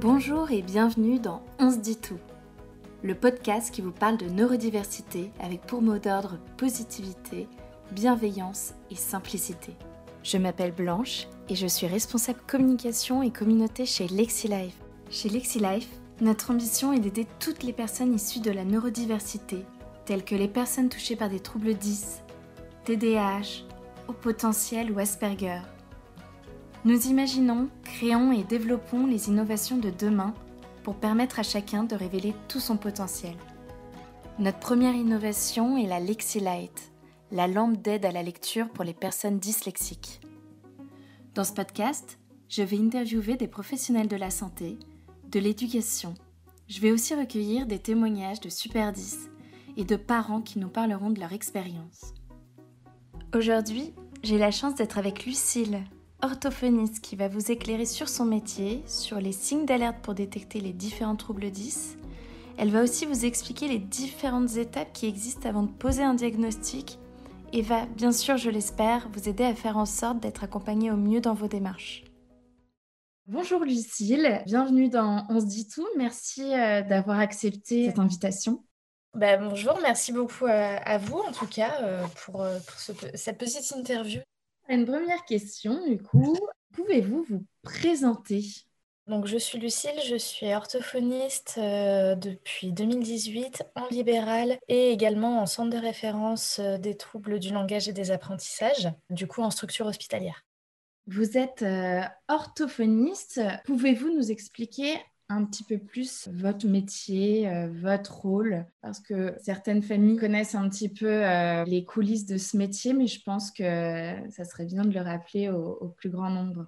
Bonjour et bienvenue dans On se dit tout, le podcast qui vous parle de neurodiversité avec pour mot d'ordre positivité, bienveillance et simplicité. Je m'appelle Blanche et je suis responsable communication et communauté chez LexiLife. Chez LexiLife, notre ambition est d'aider toutes les personnes issues de la neurodiversité, telles que les personnes touchées par des troubles 10, TDAH, au potentiel ou Asperger nous imaginons, créons et développons les innovations de demain pour permettre à chacun de révéler tout son potentiel. Notre première innovation est la LexiLight, la lampe d'aide à la lecture pour les personnes dyslexiques. Dans ce podcast, je vais interviewer des professionnels de la santé, de l'éducation. Je vais aussi recueillir des témoignages de Super 10 et de parents qui nous parleront de leur expérience. Aujourd'hui, j'ai la chance d'être avec Lucille, orthophoniste qui va vous éclairer sur son métier, sur les signes d'alerte pour détecter les différents troubles 10. Elle va aussi vous expliquer les différentes étapes qui existent avant de poser un diagnostic et va, bien sûr, je l'espère, vous aider à faire en sorte d'être accompagné au mieux dans vos démarches. Bonjour Lucille, bienvenue dans On se dit tout. Merci euh, d'avoir accepté cette invitation. Bah, bonjour, merci beaucoup à, vous en tout cas euh, pour, euh, cette petite interview. Une première question, du coup, pouvez-vous vous présenter? Donc, je suis Lucille, je suis orthophoniste euh, depuis 2018 en libéral et également en centre de référence euh, des troubles du langage et des apprentissages, du coup en structure hospitalière. Vous êtes euh, orthophoniste. Pouvez-vous nous expliquer un petit peu plus votre métier, euh, votre rôle, parce que certaines familles connaissent un petit peu euh, les coulisses de ce métier, mais je pense que ça serait bien de le rappeler au, plus grand nombre.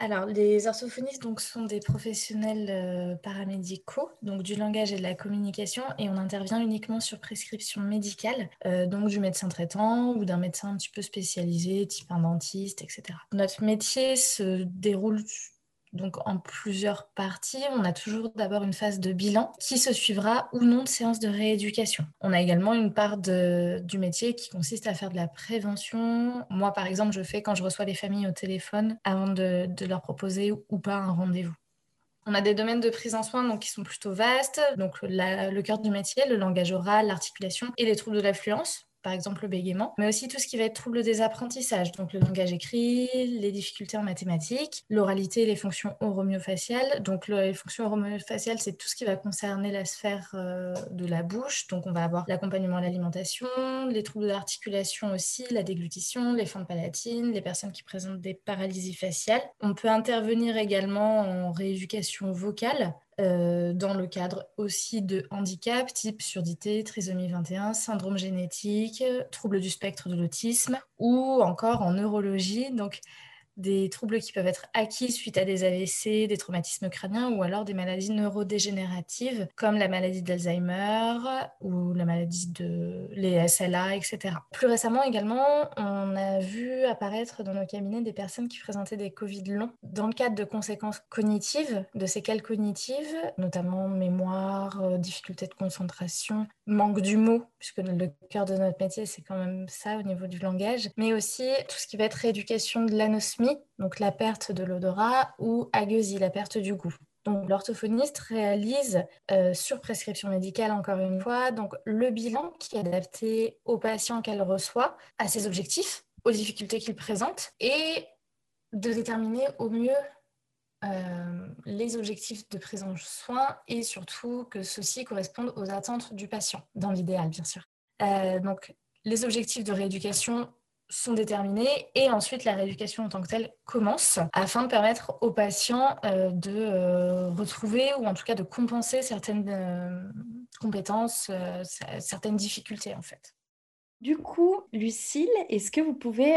Alors, les orthophonistes donc, sont des professionnels euh, paramédicaux, donc du langage et de la communication, et on intervient uniquement sur prescription médicale, donc du médecin traitant ou d'un médecin un petit peu spécialisé, type un dentiste, etc. Notre métier se déroule donc en plusieurs parties. On a toujours d'abord une phase de bilan qui se suivra ou non de séance de rééducation. On a également une part du métier qui consiste à faire de la prévention. Moi, par exemple, je fais quand je reçois les familles au téléphone avant de, leur proposer ou pas un rendez-vous. On a des domaines de prise en soin donc, qui sont plutôt vastes, donc le cœur du métier, le langage oral, l'articulation et les troubles de l'affluence par exemple le bégaiement, mais aussi tout ce qui va être trouble des apprentissages, donc le langage écrit, les difficultés en mathématiques, l'oralité les fonctions oromyofaciales. Donc les fonctions oromyofaciales, c'est tout ce qui va concerner la sphère euh, de la bouche, donc on va avoir l'accompagnement à l'alimentation, les troubles de l'articulation aussi, la déglutition, les fentes palatines, les personnes qui présentent des paralysies faciales. On peut intervenir également en rééducation vocale, euh, dans le cadre aussi de handicap type surdité, trisomie 21, syndrome génétique, troubles du spectre de l'autisme ou encore en neurologie. Donc, des troubles qui peuvent être acquis suite à des AVC, des traumatismes crâniens ou alors des maladies neurodégénératives comme la maladie d'Alzheimer ou la maladie de les SLA, etc. Plus récemment également, on a vu apparaître dans nos cabinets des personnes qui présentaient des Covid longs dans le cadre de conséquences cognitives, de séquelles cognitives, notamment mémoire, euh, difficulté de concentration, manque du mot, puisque le cœur de notre métier, c'est quand même ça au niveau du langage, mais aussi tout ce qui va être rééducation de l'anosmie donc la perte de l'odorat, ou agueusie, la perte du goût. Donc l'orthophoniste réalise euh, sur prescription médicale, encore une fois, donc le bilan qui est adapté au patient qu'elle reçoit, à ses objectifs, aux difficultés qu'il présente, et de déterminer au mieux euh, les objectifs de prise en soins et surtout que ceux-ci correspondent aux attentes du patient, dans l'idéal bien sûr. Euh, donc les objectifs de rééducation sont déterminés et ensuite la rééducation en tant que telle commence afin de permettre aux patients euh, de retrouver ou en tout cas de compenser certaines compétences, certaines difficultés en fait. Du coup, Lucille, est-ce que vous pouvez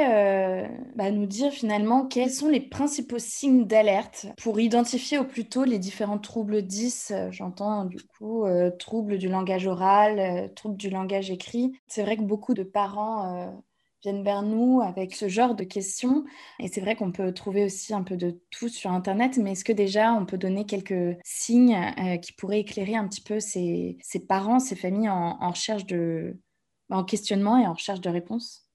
bah, nous dire finalement quels sont les principaux signes d'alerte pour identifier au plus tôt les différents troubles 10 J'entends du coup troubles du langage oral, troubles du langage écrit. C'est vrai que beaucoup de parents viennent vers nous avec ce genre de questions. Et c'est vrai qu'on peut trouver aussi un peu de tout sur Internet, mais est-ce que déjà on peut donner quelques signes euh, qui pourraient éclairer un petit peu ces, parents, ces familles en, recherche de, en questionnement et en recherche de réponses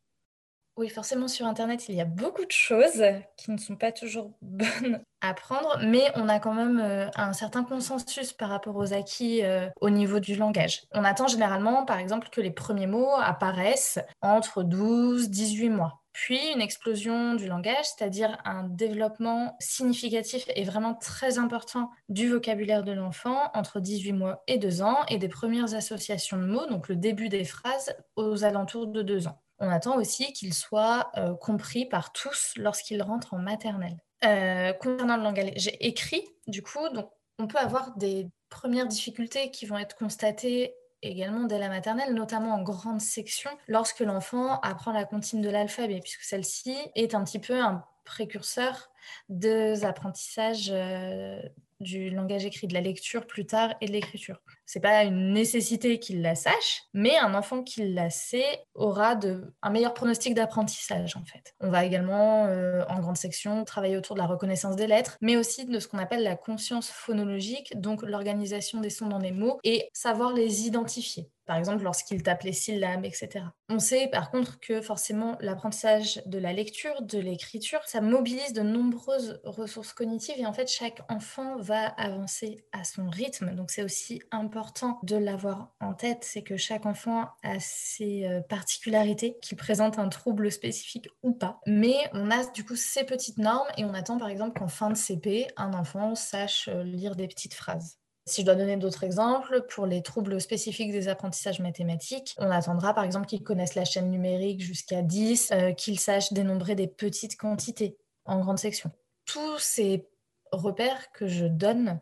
Oui, forcément, sur Internet, il y a beaucoup de choses qui ne sont pas toujours bonnes à prendre, mais on a quand même euh, un certain consensus par rapport aux acquis euh, au niveau du langage. On attend généralement, par exemple, que les premiers mots apparaissent entre 12 18 mois. Puis une explosion du langage, c'est-à-dire un développement significatif et vraiment très important du vocabulaire de l'enfant entre 18 mois et 2 ans, et des premières associations de mots, donc le début des phrases aux alentours de 2 ans on attend aussi qu'il soit euh, compris par tous lorsqu'il rentre en maternelle. Euh, concernant le langage écrit, du coup, donc, on peut avoir des premières difficultés qui vont être constatées également dès la maternelle, notamment en grande section, lorsque l'enfant apprend la comptine de l'alphabet, puisque celle-ci est un petit peu un précurseur des apprentissages euh, du langage écrit, de la lecture plus tard et de l'écriture. C'est pas une nécessité qu'il la sache, mais un enfant qui la sait aura de, un meilleur pronostic d'apprentissage en fait. On va également euh, en grande section travailler autour de la reconnaissance des lettres, mais aussi de ce qu'on appelle la conscience phonologique, donc l'organisation des sons dans les mots et savoir les identifier par exemple lorsqu'il tape les syllabes, etc. On sait par contre que forcément l'apprentissage de la lecture, de l'écriture, ça mobilise de nombreuses ressources cognitives et en fait chaque enfant va avancer à son rythme. Donc c'est aussi important de l'avoir en tête, c'est que chaque enfant a ses euh, particularités, qui présentent un trouble spécifique ou pas. Mais on a du coup ces petites normes et on attend par exemple qu'en fin de CP, un enfant sache euh, lire des petites phrases. Si je dois donner d'autres exemples, pour les troubles spécifiques des apprentissages mathématiques, on attendra par exemple qu'ils connaissent la chaîne numérique jusqu'à 10, euh, qu'ils sachent dénombrer des petites quantités en grande section. Tous ces repères que je donne,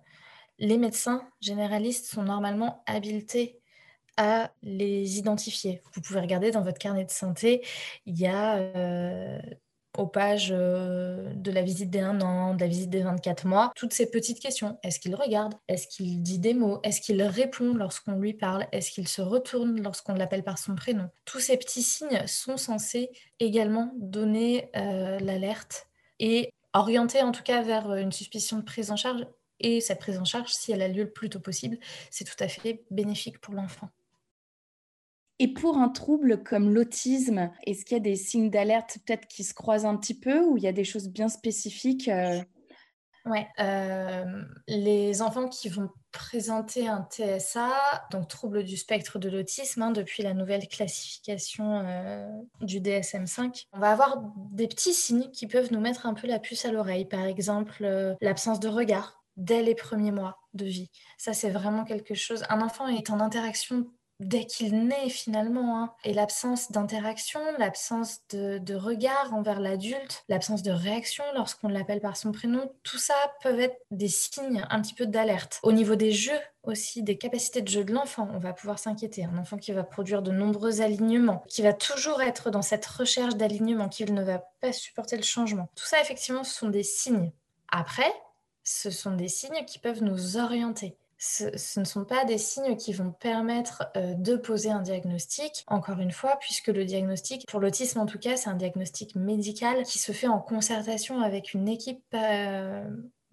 les médecins généralistes sont normalement habilités à les identifier. Vous pouvez regarder dans votre carnet de santé, il y a euh, aux pages euh, de la visite des 1 an, de la visite des 24 mois, toutes ces petites questions. Est-ce qu'il regarde? Est-ce qu'il dit des mots? Est-ce qu'il répond lorsqu'on lui parle? Est-ce qu'il se retourne lorsqu'on l'appelle par son prénom? Tous ces petits signes sont censés également donner euh, l'alerte et orienter en tout cas vers une suspicion de prise en charge. Et cette prise en charge, si elle a lieu le plus tôt possible, c'est tout à fait bénéfique pour l'enfant. Et pour un trouble comme l'autisme, est-ce qu'il y a des signes d'alerte peut-être qui se croisent un petit peu ou il y a des choses bien spécifiques euh? Oui, euh, les enfants qui vont présenter un TSA, donc trouble du spectre de l'autisme, hein, depuis la nouvelle classification euh, du DSM5, on va avoir des petits signes qui peuvent nous mettre un peu la puce à l'oreille. Par exemple, l'absence de regard dès les premiers mois de vie. Ça, c'est vraiment quelque chose. Un enfant est en interaction dès qu'il naît finalement. Hein. Et l'absence d'interaction, l'absence de, regard envers l'adulte, l'absence de réaction lorsqu'on l'appelle par son prénom, tout ça peuvent être des signes un petit peu d'alerte. Au niveau des jeux aussi, des capacités de jeu de l'enfant, on va pouvoir s'inquiéter. Un enfant qui va produire de nombreux alignements, qui va toujours être dans cette recherche d'alignement, qui ne va pas supporter le changement. Tout ça, effectivement, ce sont des signes. Après, ce sont des signes qui peuvent nous orienter ce, ne sont pas des signes qui vont permettre euh, de poser un diagnostic, encore une fois, puisque le diagnostic, pour l'autisme en tout cas, c'est un diagnostic médical qui se fait en concertation avec une équipe euh,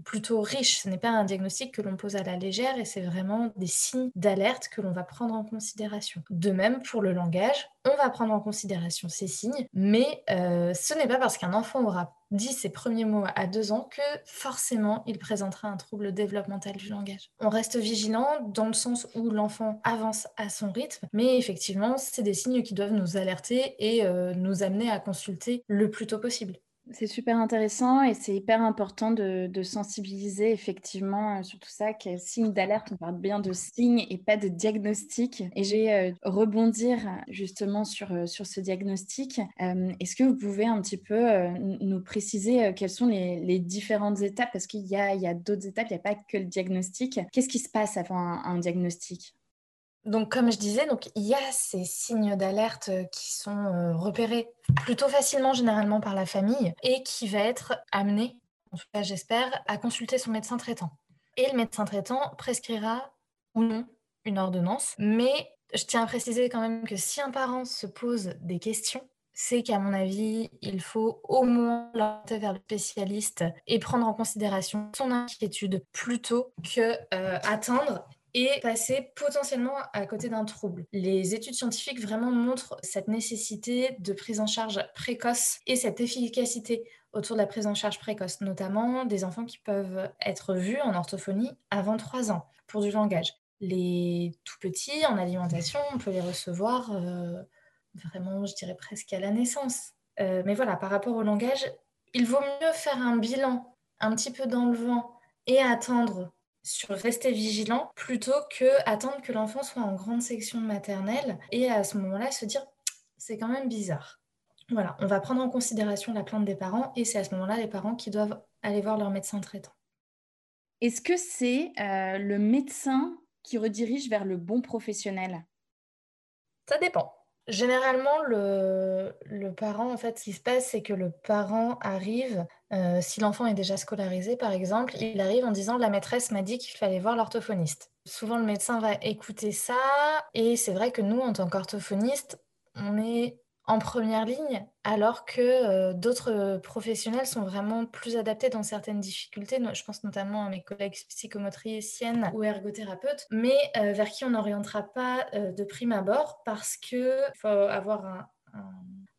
plutôt riche. Ce n'est pas un diagnostic que l'on pose à la légère et c'est vraiment des signes d'alerte que l'on va prendre en considération. De même, pour le langage, on va prendre en considération ces signes, mais euh, ce n'est pas parce qu'un enfant aura dit ses premiers mots à deux ans que forcément il présentera un trouble développemental du langage. On reste vigilant dans le sens où l'enfant avance à son rythme, mais effectivement, c'est des signes qui doivent nous alerter et euh, nous amener à consulter le plus tôt possible. C'est super intéressant et c'est hyper important de, sensibiliser effectivement euh, sur tout ça, que signe d'alerte, on parle bien de signe et pas de diagnostic. Et je vais euh, rebondir justement sur, euh, sur ce diagnostic. Est-ce que vous pouvez un petit peu nous préciser quelles sont les, différentes étapes? Parce qu'il y a, a d'autres étapes, il n'y a pas que le diagnostic. Qu'est-ce qui se passe avant un diagnostic? Donc, comme je disais, il y a ces signes d'alerte qui sont euh, repérés plutôt facilement généralement par la famille et qui va être amené, en tout cas j'espère, à consulter son médecin traitant. Et le médecin traitant prescrira ou non une ordonnance. Mais je tiens à préciser quand même que si un parent se pose des questions, c'est qu'à mon avis, il faut au moins l'orienter vers le spécialiste et prendre en considération son inquiétude plutôt que euh, attendre et passer potentiellement à côté d'un trouble. Les études scientifiques vraiment montrent cette nécessité de prise en charge précoce et cette efficacité autour de la prise en charge précoce, notamment des enfants qui peuvent être vus en orthophonie avant 3 ans pour du langage. Les tout petits en alimentation, on peut les recevoir euh, vraiment, je dirais presque à la naissance. Euh, mais voilà, par rapport au langage, il vaut mieux faire un bilan un petit peu dans le vent et attendre sur rester vigilant plutôt que attendre que l'enfant soit en grande section maternelle et à ce moment-là se dire c'est quand même bizarre. Voilà, on va prendre en considération la plainte des parents et c'est à ce moment-là les parents qui doivent aller voir leur médecin traitant. Est-ce que c'est euh, le médecin qui redirige vers le bon professionnel? Ça dépend. Généralement, le, parent, en fait, ce qui se passe, c'est que le parent arrive, euh, si l'enfant est déjà scolarisé, par exemple, il arrive en disant la maîtresse m'a dit qu'il fallait voir l'orthophoniste. Souvent, le médecin va écouter ça, et c'est vrai que nous, en tant qu'orthophoniste, on est en première ligne, alors que euh, d'autres professionnels sont vraiment plus adaptés dans certaines difficultés. Je pense notamment à mes collègues psychomotriciennes ou ergothérapeutes, mais euh, vers qui on n'orientera pas de prime abord parce qu'il faut avoir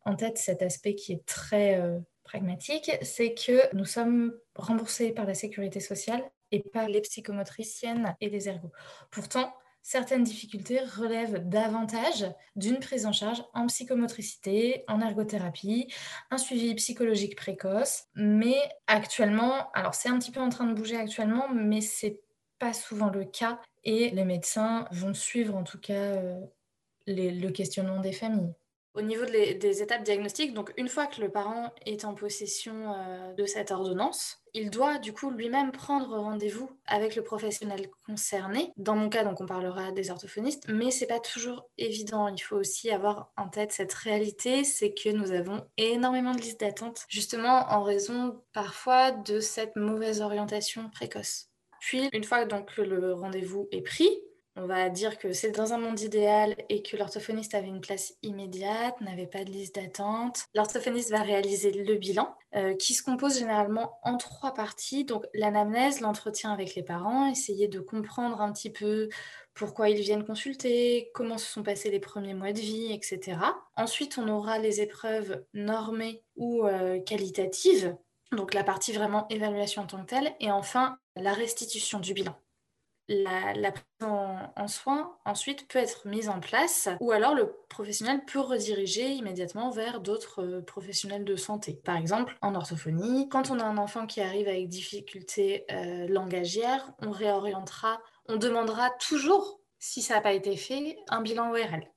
en tête cet aspect qui est très pragmatique, c'est que nous sommes remboursés par la sécurité sociale et pas les psychomotriciennes et les ergots. Pourtant, certaines difficultés relèvent davantage d'une prise en charge en psychomotricité, en ergothérapie, un suivi psychologique précoce. Mais actuellement, alors c'est un petit peu en train de bouger actuellement, mais c'est pas souvent le cas et les médecins vont suivre en tout cas euh, le questionnement des familles. Au niveau des étapes diagnostiques, donc une fois que le parent est en possession euh, de cette ordonnance, il doit du coup lui-même prendre rendez-vous avec le professionnel concerné. Dans mon cas, donc on parlera des orthophonistes, mais c'est pas toujours évident. Il faut aussi avoir en tête cette réalité, c'est que nous avons énormément de listes d'attente, justement en raison parfois de cette mauvaise orientation précoce. Puis, une fois donc que le rendez-vous est pris, on va dire que c'est dans un monde idéal et que l'orthophoniste avait une place immédiate, n'avait pas de liste d'attente. L'orthophoniste va réaliser le bilan, euh, qui se compose généralement en trois parties. Donc l'anamnèse, l'entretien avec les parents, essayer de comprendre un petit peu pourquoi ils viennent consulter, comment se sont passés les premiers mois de vie, etc. Ensuite, on aura les épreuves normées ou euh, qualitatives, donc la partie vraiment évaluation en tant que telle, et enfin la restitution du bilan la, prise en, soin ensuite peut être mise en place ou alors le professionnel peut rediriger immédiatement vers d'autres euh, professionnels de santé. Par exemple, en orthophonie, quand on a un enfant qui arrive avec difficulté euh, on réorientera, on demandera toujours, si ça n'a pas été fait, un bilan ORL.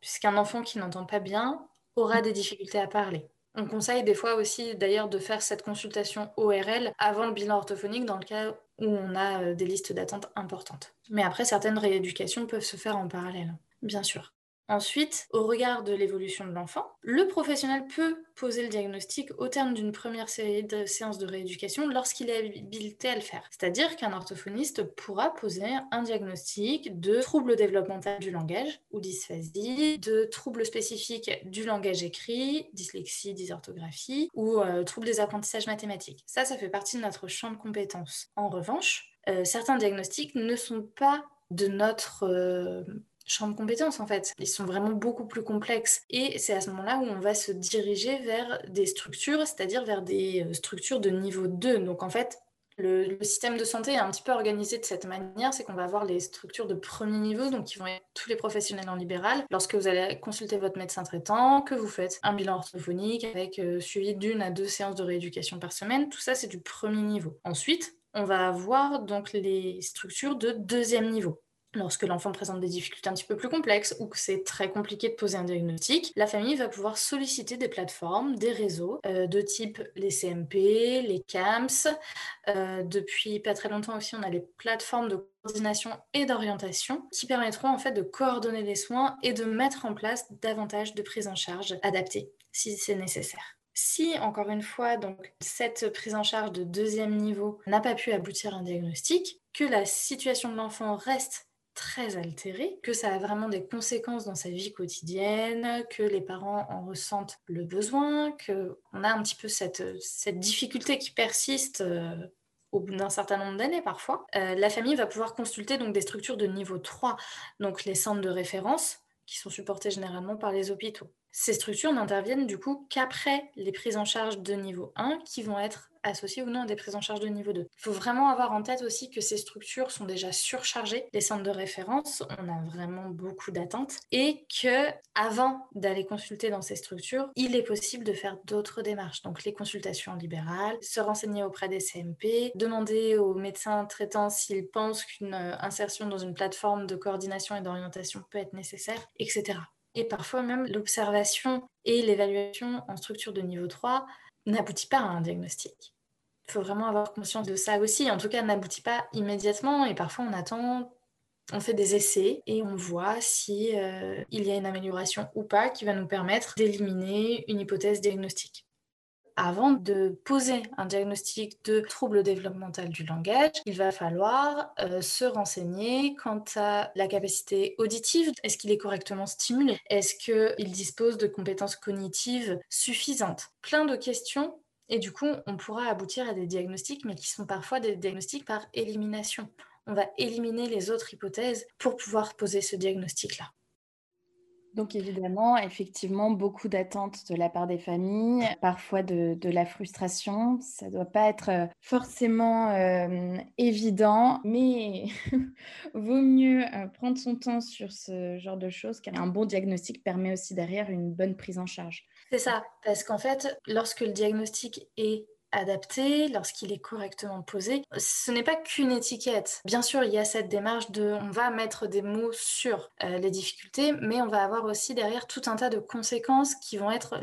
Puisqu'un enfant qui n'entend pas bien aura des difficultés à parler. On conseille des fois aussi d'ailleurs de faire cette consultation ORL avant le bilan orthophonique dans le cas où on a euh, des listes d'attente importantes. Mais après, certaines rééducations peuvent se faire en parallèle, bien sûr. Ensuite, au regard de l'évolution de l'enfant, le professionnel peut poser le diagnostic au terme d'une première série de séances de rééducation lorsqu'il est habilité à le faire. C'est-à-dire qu'un orthophoniste pourra poser un diagnostic de troubles développemental du langage ou dysphasie, de troubles spécifiques du langage écrit, dyslexie, dysorthographie ou euh, troubles des apprentissages mathématiques. Ça, ça fait partie de notre champ de compétences. En revanche, euh, certains diagnostics ne sont pas de notre... Euh, champ de compétences en fait. Ils sont vraiment beaucoup plus complexes. Et c'est à ce moment-là où on va se diriger vers des structures, c'est-à-dire vers des euh, structures de niveau 2. Donc en fait, le, système de santé est un petit peu organisé de cette manière, c'est qu'on va avoir les structures de premier niveau, donc qui vont être tous les professionnels en libéral. Lorsque vous allez consulter votre médecin traitant, que vous faites un bilan orthophonique avec euh, suivi d'une à deux séances de rééducation par semaine, tout ça c'est du premier niveau. Ensuite, on va avoir donc les structures de deuxième niveau. Lorsque l'enfant présente des difficultés un petit peu plus complexes ou que c'est très compliqué de poser un diagnostic, la famille va pouvoir solliciter des plateformes, des réseaux euh, de type les CMP, les CAMS. Euh, depuis pas très longtemps aussi, on a les plateformes de coordination et d'orientation qui permettront en fait de coordonner les soins et de mettre en place davantage de prise en charge adaptée si c'est nécessaire. Si, encore une fois, donc, cette prise en charge de deuxième niveau n'a pas pu aboutir à un diagnostic, que la situation de l'enfant reste très altéré, que ça a vraiment des conséquences dans sa vie quotidienne, que les parents en ressentent le besoin, qu'on a un petit peu cette, cette difficulté qui persiste euh, au bout d'un certain nombre d'années parfois, euh, la famille va pouvoir consulter donc des structures de niveau 3, donc les centres de référence qui sont supportés généralement par les hôpitaux. Ces structures n'interviennent du coup qu'après les prises en charge de niveau 1 qui vont être associées ou non à des prises en charge de niveau 2. Il faut vraiment avoir en tête aussi que ces structures sont déjà surchargées. Les centres de référence, on a vraiment beaucoup d'attentes et que avant d'aller consulter dans ces structures, il est possible de faire d'autres démarches. Donc les consultations libérales, se renseigner auprès des CMP, demander aux médecins traitants s'ils pensent qu'une euh, insertion dans une plateforme de coordination et d'orientation peut être nécessaire, etc. Et parfois même l'observation et l'évaluation en structure de niveau 3 n'aboutit pas à un diagnostic. Il faut vraiment avoir conscience de ça aussi. En tout cas, n'aboutit pas immédiatement et parfois on attend, on fait des essais et on voit si euh, il y a une amélioration ou pas qui va nous permettre d'éliminer une hypothèse diagnostique avant de poser un diagnostic de trouble développemental du langage, il va falloir euh, se renseigner quant à la capacité auditive. Est-ce qu'il est correctement stimulé? Est-ce qu'il dispose de compétences cognitives suffisantes? Plein de questions. Et du coup, on pourra aboutir à des diagnostics, mais qui sont parfois des diagnostics par élimination. On va éliminer les autres hypothèses pour pouvoir poser ce diagnostic-là. Donc évidemment, effectivement, beaucoup d'attentes de la part des familles, parfois de, la frustration. Ça ne doit pas être euh, forcément euh, évident, mais vaut mieux euh, prendre son temps sur ce genre de choses, car un bon diagnostic permet aussi derrière une bonne prise en charge. C'est ça, parce qu'en fait, lorsque le diagnostic est adapté, lorsqu'il est correctement posé. Ce n'est pas qu'une étiquette. Bien sûr, il y a cette démarche de on va mettre des mots sur euh, les difficultés, mais on va avoir aussi derrière tout un tas de conséquences qui vont être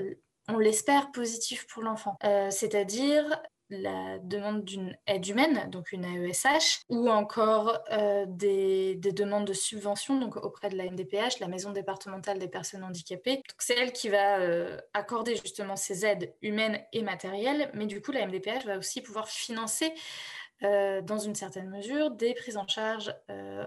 on l'espère, positives pour l'enfant. Euh, c'est-à-dire la demande d'une aide humaine, donc une AESH, ou encore euh, des, demandes de subvention auprès de la MDPH, la Maison départementale des personnes handicapées. C'est elle qui va euh, accorder justement ces aides humaines et matérielles, mais du coup la MDPH va aussi pouvoir financer euh, dans une certaine mesure, des prises en charge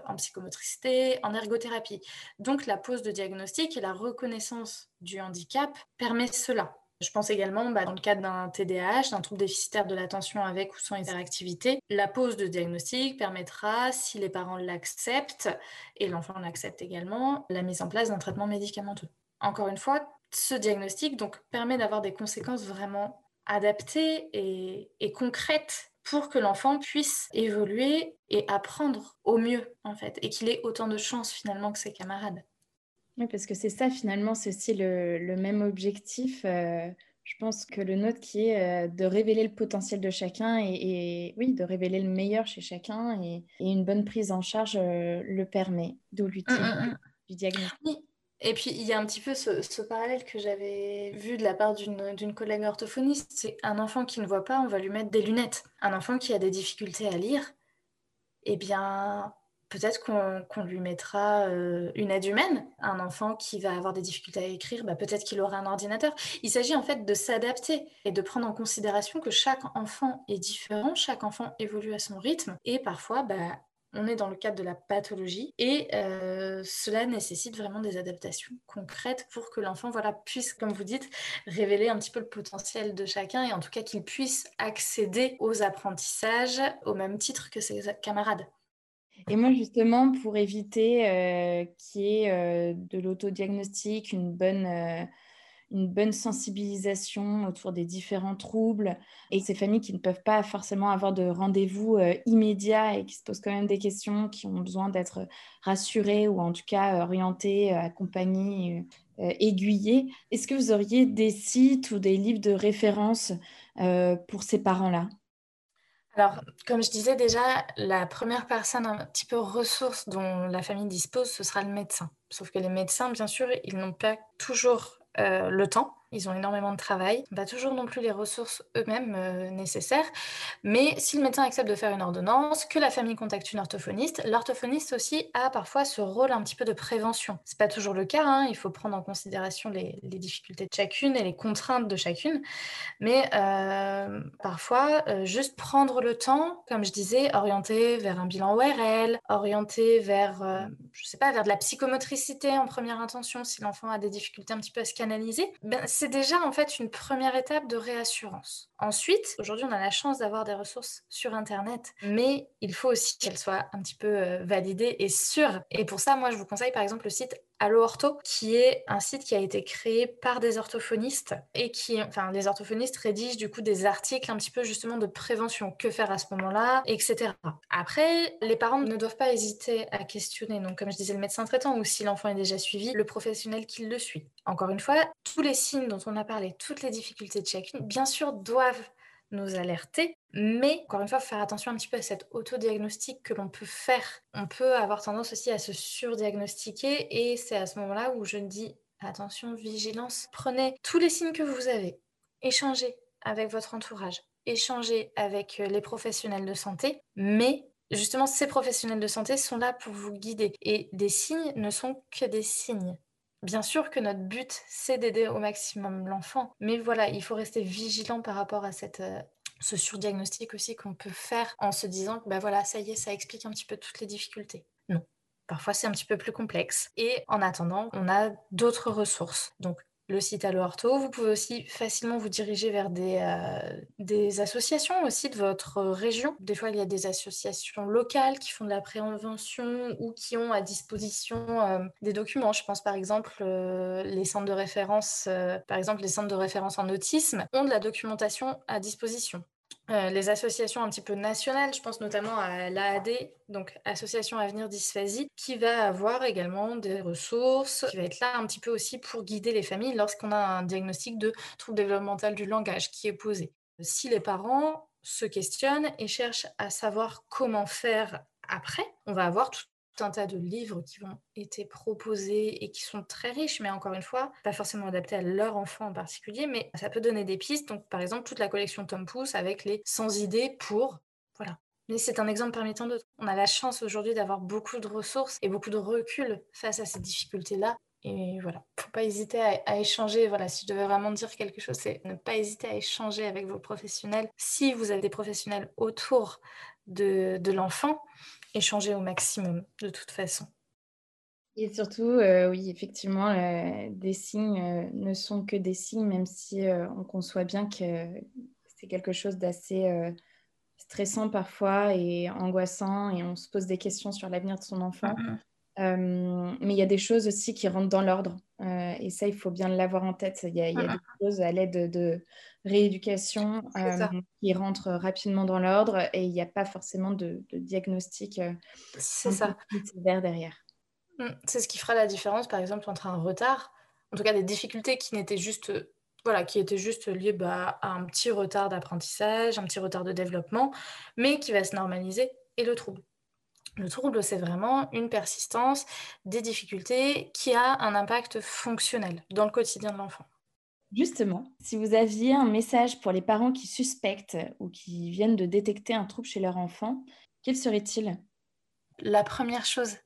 en psychomotricité, en ergothérapie. Donc la pose de diagnostic et la reconnaissance du handicap permet cela. Je pense également, bah, dans le cadre d'un TDAH, d'un trouble déficitaire de l'attention avec ou sans hyperactivité, la pose de diagnostic permettra, si les parents l'acceptent et l'enfant l'accepte également, la mise en place d'un traitement médicamenteux. Encore une fois, ce diagnostic permet d'avoir des conséquences vraiment adaptées et, et concrètes pour que l'enfant puisse évoluer et apprendre au mieux, en fait, et qu'il ait autant de chance finalement que ses camarades. Oui, parce que c'est ça finalement, c'est aussi le, même objectif. Euh, je pense que le nôtre qui est euh, de révéler le potentiel de chacun et, oui, de révéler le meilleur chez chacun et, une bonne prise en charge euh, le permet, d'où l'utilité mmh, mmh, mmh. du diagnostic. Et puis, il y a un petit peu ce, parallèle que j'avais vu de la part d'une collègue orthophoniste. C'est un enfant qui ne voit pas, on va lui mettre des lunettes. Un enfant qui a des difficultés à lire, eh bien, peut-être qu'on lui mettra euh, une aide humaine. Un enfant qui va avoir des difficultés à écrire, bah, peut-être qu'il aura un ordinateur. Il s'agit en fait de s'adapter et de prendre en considération que chaque enfant est différent, chaque enfant évolue à son rythme et parfois, bah, on est dans le cadre de la pathologie et euh, cela nécessite vraiment des adaptations concrètes pour que l'enfant puisse, comme vous dites, révéler un petit peu le potentiel de chacun et en tout cas qu'il puisse accéder aux apprentissages au même titre que ses camarades. Et moi, justement, pour éviter euh, qu'il y ait euh, de l'autodiagnostic, une bonne, euh, une bonne sensibilisation autour des différents troubles, et ces familles qui ne peuvent pas forcément avoir de rendez-vous immédiat et qui se posent quand même des questions, qui ont besoin d'être rassurées ou en tout cas orientées, accompagnées, aiguillées, est-ce que vous auriez des sites ou des livres de référence pour ces parents-là? Alors, comme je disais déjà, la première personne un petit peu ressource dont la famille dispose, ce sera le médecin. Sauf que les médecins, bien sûr, ils n'ont pas toujours euh, le temps ils ont énormément de travail, pas toujours non plus les ressources eux-mêmes euh, nécessaires. Mais si le médecin accepte de faire une ordonnance, que la famille contacte une orthophoniste, l'orthophoniste aussi a parfois ce rôle un petit peu de prévention. C'est pas toujours le cas, hein. il faut prendre en considération les, difficultés de chacune et les contraintes de chacune. Mais euh, parfois, euh, juste prendre le temps, comme je disais, orienter vers un bilan ORL, orienter vers, je sais pas, vers de la psychomotricité en première intention si l'enfant a des difficultés un petit peu à se canaliser, ben, c'est c'est déjà en fait une première étape de réassurance. Ensuite, aujourd'hui, on a la chance d'avoir des ressources sur Internet, mais il faut aussi qu'elles soient un petit peu euh, validées et sûres. Et pour ça, moi, je vous conseille par exemple le site Allo Ortho, qui est un site qui a été créé par des orthophonistes et qui, enfin, les orthophonistes rédigent du coup des articles un petit peu justement de prévention, que faire à ce moment-là, etc. Après, les parents ne doivent pas hésiter à questionner, donc comme je disais, le médecin traitant ou si l'enfant est déjà suivi, le professionnel qui le suit. Encore une fois, tous les signes dont on a parlé, toutes les difficultés de chacune, bien sûr, doivent nous alerter. Mais encore une fois, faire attention un petit peu à cet autodiagnostic que l'on peut faire. On peut avoir tendance aussi à se surdiagnostiquer et c'est à ce moment-là où je dis attention, vigilance. Prenez tous les signes que vous avez. Échangez avec votre entourage. Échangez avec euh, les professionnels de santé. Mais justement, ces professionnels de santé sont là pour vous guider. Et des signes ne sont que des signes. Bien sûr que notre but, c'est d'aider au maximum l'enfant, mais voilà, il faut rester vigilant par rapport à euh, ce surdiagnostic aussi qu'on peut faire en se disant que bah voilà, ça y est, ça explique un petit peu toutes les difficultés. Non. Parfois, c'est un petit peu plus complexe. Et en attendant, on a d'autres ressources. Donc, le site Allo. Vous pouvez aussi facilement vous diriger vers des, euh, des associations aussi de votre région. Des fois, il y a des associations locales qui font de la prévention ou qui ont à disposition euh, des documents. Je pense par exemple euh, les centres de référence, par exemple les centres de référence en autisme ont de la documentation à disposition. Euh, les associations un petit peu nationales, je pense notamment à l'AAD, donc Association Avenir Dysphasie, qui va avoir également des ressources, qui va être là un petit peu aussi pour guider les familles lorsqu'on a un diagnostic de trouble développemental du langage qui est posé. Si les parents se questionnent et cherchent à savoir comment faire après, on va avoir tout un tas de livres qui vont être proposés et qui sont très riches, mais encore une fois, pas forcément adaptés à leur enfant en particulier, mais ça peut donner des pistes. Donc, par exemple, toute la collection Tom Pouce avec les 100 idées pour. Voilà. Mais c'est un exemple parmi tant d'autres. On a la chance aujourd'hui d'avoir beaucoup de ressources et beaucoup de recul face à ces difficultés-là. Et voilà, faut pas hésiter à, échanger. Voilà, si je devais vraiment dire quelque chose, c'est ne pas hésiter à échanger avec vos professionnels. Si vous avez des professionnels autour de l'enfant, échanger au maximum de toute façon. Et surtout, euh, oui, effectivement, euh, des signes euh, ne sont que des signes, même si on conçoit bien que c'est quelque chose d'assez stressant parfois et angoissant, et on se pose des questions sur l'avenir de son enfant. Euh, mais il y a des choses aussi qui rentrent dans l'ordre. Euh, et ça, il faut bien l'avoir en tête. Il y a, des choses à l'aide de rééducation euh, qui rentrent rapidement dans l'ordre et il n'y a pas forcément de, diagnostic ça. derrière. Mmh, c'est ce qui fera la différence, par exemple, entre un retard, en tout cas des difficultés qui n'étaient juste voilà, qui étaient juste liées bah, à un petit retard d'apprentissage, un petit retard de développement, mais qui va se normaliser, et le trouble. Le trouble, c'est vraiment une persistance des difficultés qui a un impact fonctionnel dans le quotidien de l'enfant. Justement, si vous aviez un message pour les parents qui suspectent ou qui viennent de détecter un trouble chez leur enfant, quel serait-il? La première chose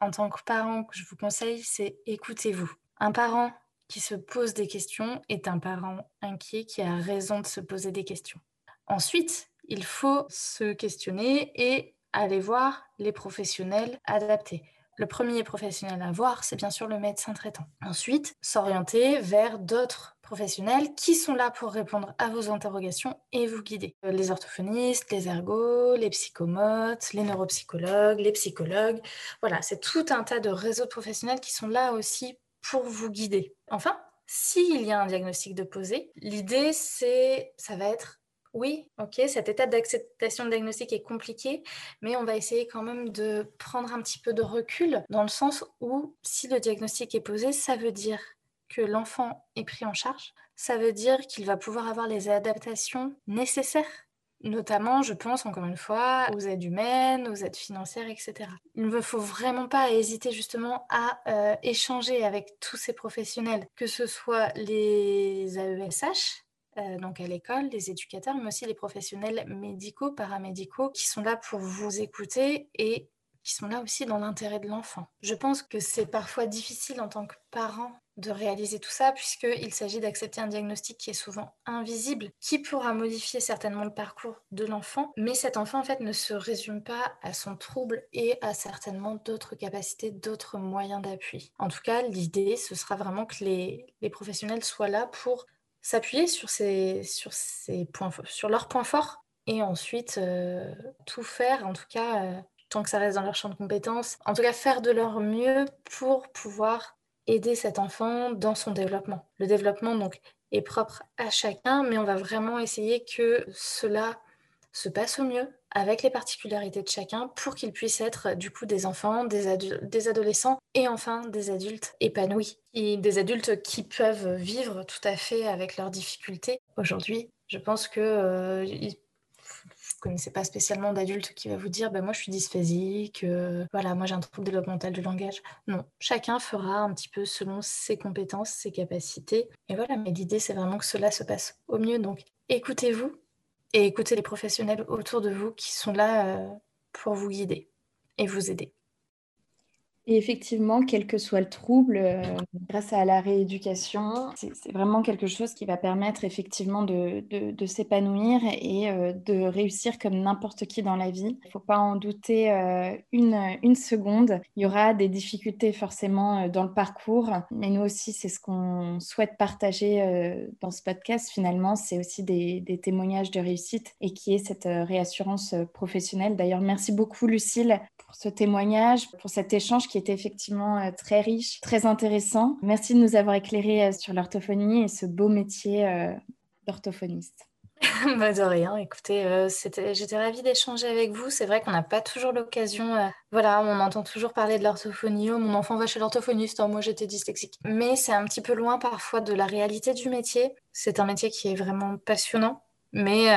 en tant que parent que je vous conseille, c'est écoutez-vous. Un parent qui se pose des questions est un parent inquiet qui a raison de se poser des questions. Ensuite, il faut se questionner et aller voir les professionnels adaptés. Le premier professionnel à voir, c'est bien sûr le médecin traitant. Ensuite, s'orienter vers d'autres professionnels qui sont là pour répondre à vos interrogations et vous guider. Euh, les orthophonistes, les ergots, les psychomotes, les neuropsychologues, les psychologues. Voilà, c'est tout un tas de réseaux professionnels qui sont là aussi pour vous guider. Enfin, s'il y a un diagnostic de posé, l'idée, c'est, ça va être oui, ok, cette étape d'acceptation de diagnostic est compliquée, mais on va essayer quand même de prendre un petit peu de recul dans le sens où si le diagnostic est posé, ça veut dire que l'enfant est pris en charge, ça veut dire qu'il va pouvoir avoir les adaptations nécessaires Notamment, je pense encore une fois aux aides humaines, aux aides financières, etc. Il ne faut vraiment pas hésiter justement à euh, échanger avec tous ces professionnels, que ce soit les AESH, euh, donc à l'école, les éducateurs, mais aussi les professionnels médicaux, paramédicaux, qui sont là pour vous écouter et qui sont là aussi dans l'intérêt de l'enfant. Je pense que c'est parfois difficile en tant que parent de réaliser tout ça, puisqu'il s'agit d'accepter un diagnostic qui est souvent invisible, qui pourra modifier certainement le parcours de l'enfant, mais cet enfant en fait ne se résume pas à son trouble et à certainement d'autres capacités, d'autres moyens d'appui. En tout cas, l'idée, ce sera vraiment que les, professionnels soient là pour s'appuyer sur, sur leurs points forts et ensuite euh, tout faire, en tout cas, euh, tant que ça reste dans leur champ de compétences, en tout cas faire de leur mieux pour pouvoir aider cet enfant dans son développement. Le développement donc est propre à chacun, mais on va vraiment essayer que cela se passe au mieux avec les particularités de chacun pour qu'ils puissent être du coup des enfants, des, adolescents et enfin des adultes épanouis et des adultes qui peuvent vivre tout à fait avec leurs difficultés. Aujourd'hui, je pense que euh, connaissez pas spécialement d'adulte qui va vous dire bah, moi je suis dysphésique, euh, voilà, moi j'ai un trouble développemental du langage. Non, chacun fera un petit peu selon ses compétences, ses capacités. Et voilà, mais l'idée c'est vraiment que cela se passe au mieux. Donc écoutez-vous et écoutez les professionnels autour de vous qui sont là euh, pour vous guider et vous aider. Et effectivement, quel que soit le trouble, euh, grâce à la rééducation, c'est vraiment quelque chose qui va permettre effectivement de, s'épanouir et euh, de réussir comme n'importe qui dans la vie. Il ne faut pas en douter euh, une, une, seconde. Il y aura des difficultés forcément dans le parcours, mais nous aussi, c'est ce qu'on souhaite partager dans ce podcast. Finalement, c'est aussi des, des, témoignages de réussite et qui est cette réassurance professionnelle. D'ailleurs, merci beaucoup Lucille pour ce témoignage, pour cet échange qui était effectivement euh, très riche, très intéressant. Merci de nous avoir éclairé euh, sur l'orthophonie et ce beau métier euh, d'orthophoniste. bah de rien, écoutez, j'étais ravie d'échanger avec vous. C'est vrai qu'on n'a pas toujours l'occasion, voilà, on entend toujours parler de l'orthophonie, mon enfant va chez l'orthophoniste, oh, moi j'étais dyslexique. Mais c'est un petit peu loin parfois de la réalité du métier. C'est un métier qui est vraiment passionnant, mais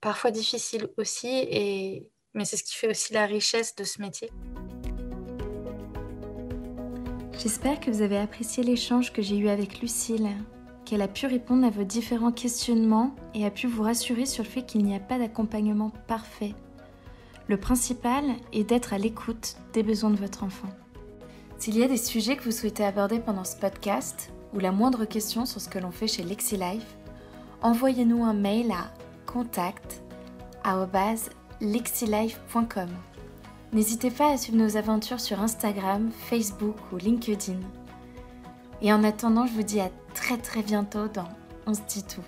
parfois difficile aussi, et... mais c'est ce qui fait aussi la richesse de ce métier. J'espère que vous avez apprécié l'échange que j'ai eu avec Lucille, qu'elle a pu répondre à vos différents questionnements et a pu vous rassurer sur le fait qu'il n'y a pas d'accompagnement parfait. Le principal est d'être à l'écoute des besoins de votre enfant. S'il y a des sujets que vous souhaitez aborder pendant ce podcast ou la moindre question sur ce que l'on fait chez LexiLife, envoyez-nous un mail à contact@lexilife.com. N'hésitez pas à suivre nos aventures sur Instagram, Facebook ou LinkedIn. Et en attendant, je vous dis à très très bientôt dans On se dit tout.